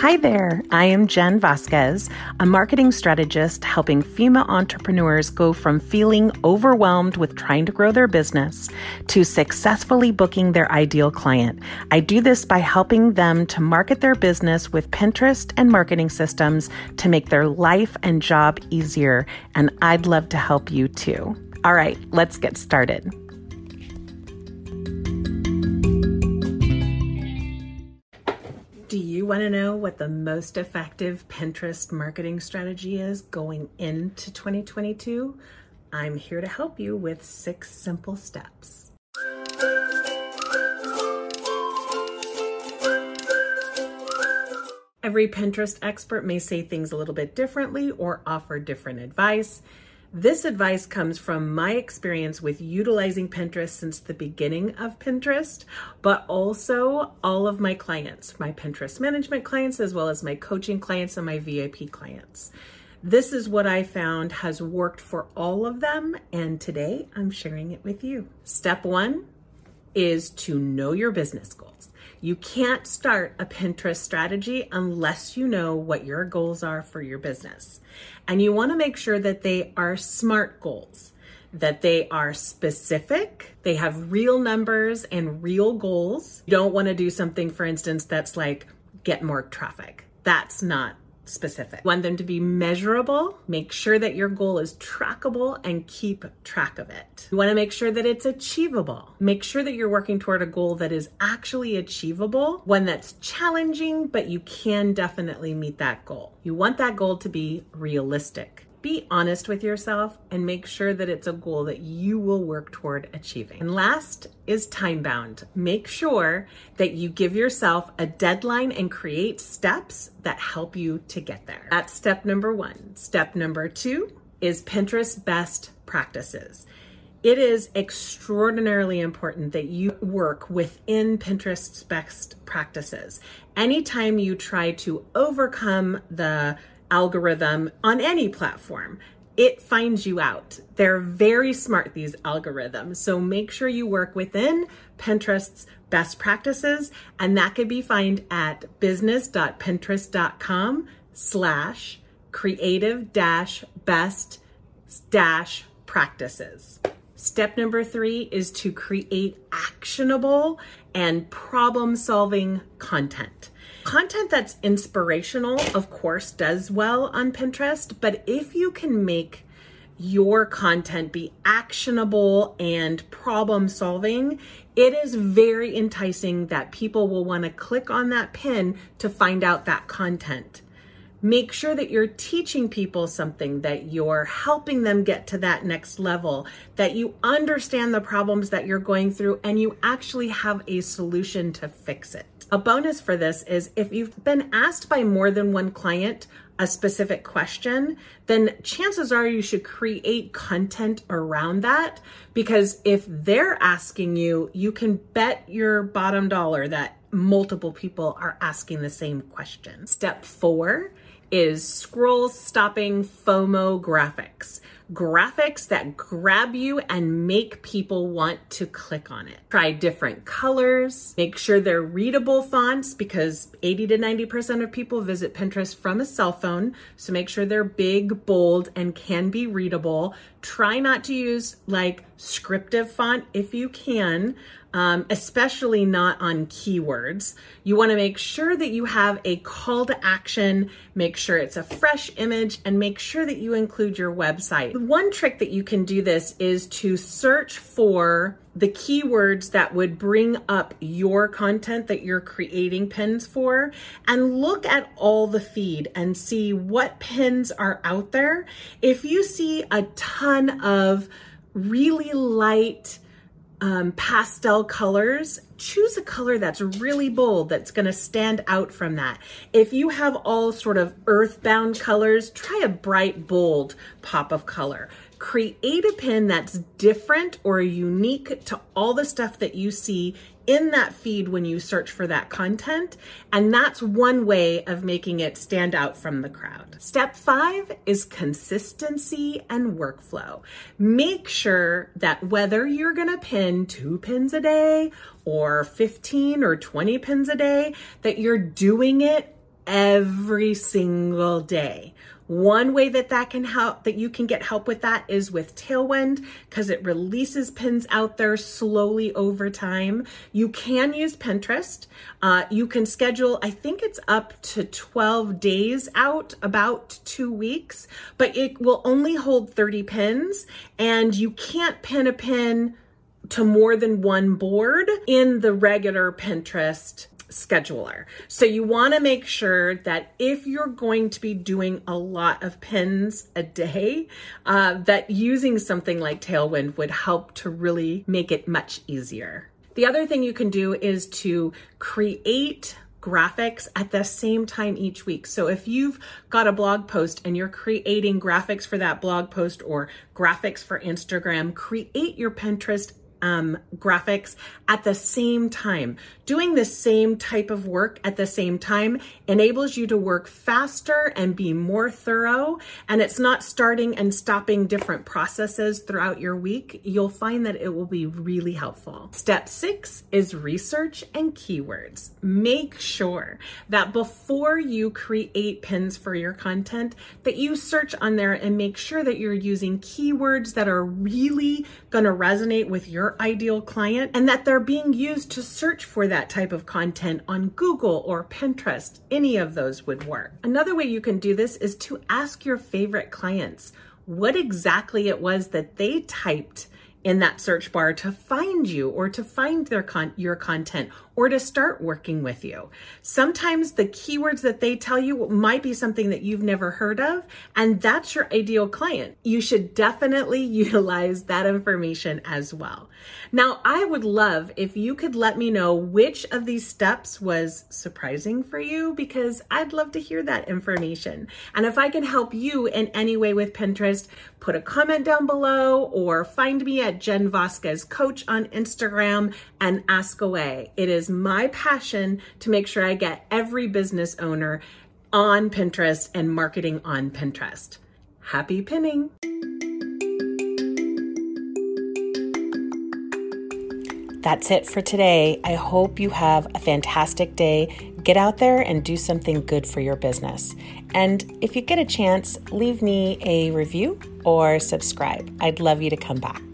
Hi there, I am Jen Vasquez, a marketing strategist helping female entrepreneurs go from feeling overwhelmed with trying to grow their business to successfully booking their ideal client. I do this by helping them to market their business with Pinterest and marketing systems to make their life and job easier, and I'd love to help you too. All right, let's get started. Want to know what the most effective Pinterest marketing strategy is going into 2022? I'm here to help you with six simple steps. Every Pinterest expert may say things a little bit differently or offer different advice. This advice comes from my experience with utilizing Pinterest since the beginning of Pinterest, but also all of my clients, my Pinterest management clients, as well as my coaching clients and my VIP clients. This is what I found has worked for all of them, and today I'm sharing it with you. Step one is to know your business goals. You can't start a Pinterest strategy unless you know what your goals are for your business. And you want to make sure that they are SMART goals, that they are specific, they have real numbers and real goals. You don't want to do something, for instance, that's like get more traffic. That's not specific. Want them to be measurable. Make sure that your goal is trackable and keep track of it. You want to make sure that it's achievable. Make sure that you're working toward a goal that is actually achievable, one that's challenging, but you can definitely meet that goal. You want that goal to be realistic. Be honest with yourself and make sure that it's a goal that you will work toward achieving. And last is time bound. Make sure that you give yourself a deadline and create steps that help you to get there. That's step number one. Step number two is Pinterest best practices. It is extraordinarily important that you work within Pinterest's best practices. Anytime you try to overcome the algorithm on any platform, it finds you out. They're very smart, these algorithms. So make sure you work within Pinterest's best practices, and that can be found at business.pinterest.com slash creative dash best dash practices. Step number three is to create actionable and problem solving content. Content that's inspirational, of course, does well on Pinterest, but if you can make your content be actionable and problem solving, it is very enticing that people will want to click on that pin to find out that content. Make sure that you're teaching people something, that you're helping them get to that next level, that you understand the problems that you're going through, and you actually have a solution to fix it. A bonus for this is if you've been asked by more than one client a specific question, then chances are you should create content around that because if they're asking you, you can bet your bottom dollar that multiple people are asking the same question. Step four is scroll stopping FOMO graphics. Graphics that grab you and make people want to click on it. Try different colors. Make sure they're readable fonts because 80 to 90% of people visit Pinterest from a cell phone. So make sure they're big, bold, and can be readable. Try not to use like scriptive font if you can um, especially not on keywords. You want to make sure that you have a call to action, make sure it's a fresh image, and make sure that you include your website. One trick that you can do this is to search for the keywords that would bring up your content that you're creating pins for and look at all the feed and see what pins are out there. If you see a ton of really light, um, pastel colors, choose a color that's really bold, that's gonna stand out from that. If you have all sort of earthbound colors, try a bright, bold pop of color. Create a pin that's different or unique to all the stuff that you see in that feed when you search for that content. And that's one way of making it stand out from the crowd. Step five is consistency and workflow. Make sure that whether you're going to pin two pins a day or 15 or 20 pins a day, that you're doing it every single day. One way that that can help, that you can get help with that is with Tailwind because it releases pins out there slowly over time. You can use Pinterest. Uh, you can schedule, I think it's up to 12 days out, about two weeks, but it will only hold 30 pins and you can't pin a pin to more than one board in the regular Pinterest scheduler. So you want to make sure that if you're going to be doing a lot of pins a day, uh, that using something like Tailwind would help to really make it much easier. The other thing you can do is to create graphics at the same time each week. So if you've got a blog post and you're creating graphics for that blog post or graphics for Instagram, create your Pinterest um, graphics at the same time. Doing the same type of work at the same time enables you to work faster and be more thorough. And it's not starting and stopping different processes throughout your week. You'll find that it will be really helpful. Step six is research and keywords. Make sure that before you create pins for your content, that you search on there and make sure that you're using keywords that are really going to resonate with your ideal client and that they're being used to search for that type of content on Google or Pinterest. Any of those would work. Another way you can do this is to ask your favorite clients what exactly it was that they typed in that search bar to find you or to find their con- your content or to start working with you. Sometimes the keywords that they tell you might be something that you've never heard of, and that's your ideal client. You should definitely utilize that information as well. Now, I would love if you could let me know which of these steps was surprising for you because I'd love to hear that information. And if I can help you in any way with Pinterest, put a comment down below or find me at Jen Vasquez Coach on Instagram and ask away. It is my passion to make sure I get every business owner on Pinterest and marketing on Pinterest. Happy pinning! That's it for today. I hope you have a fantastic day. Get out there and do something good for your business. And if you get a chance, leave me a review or subscribe. I'd love you to come back.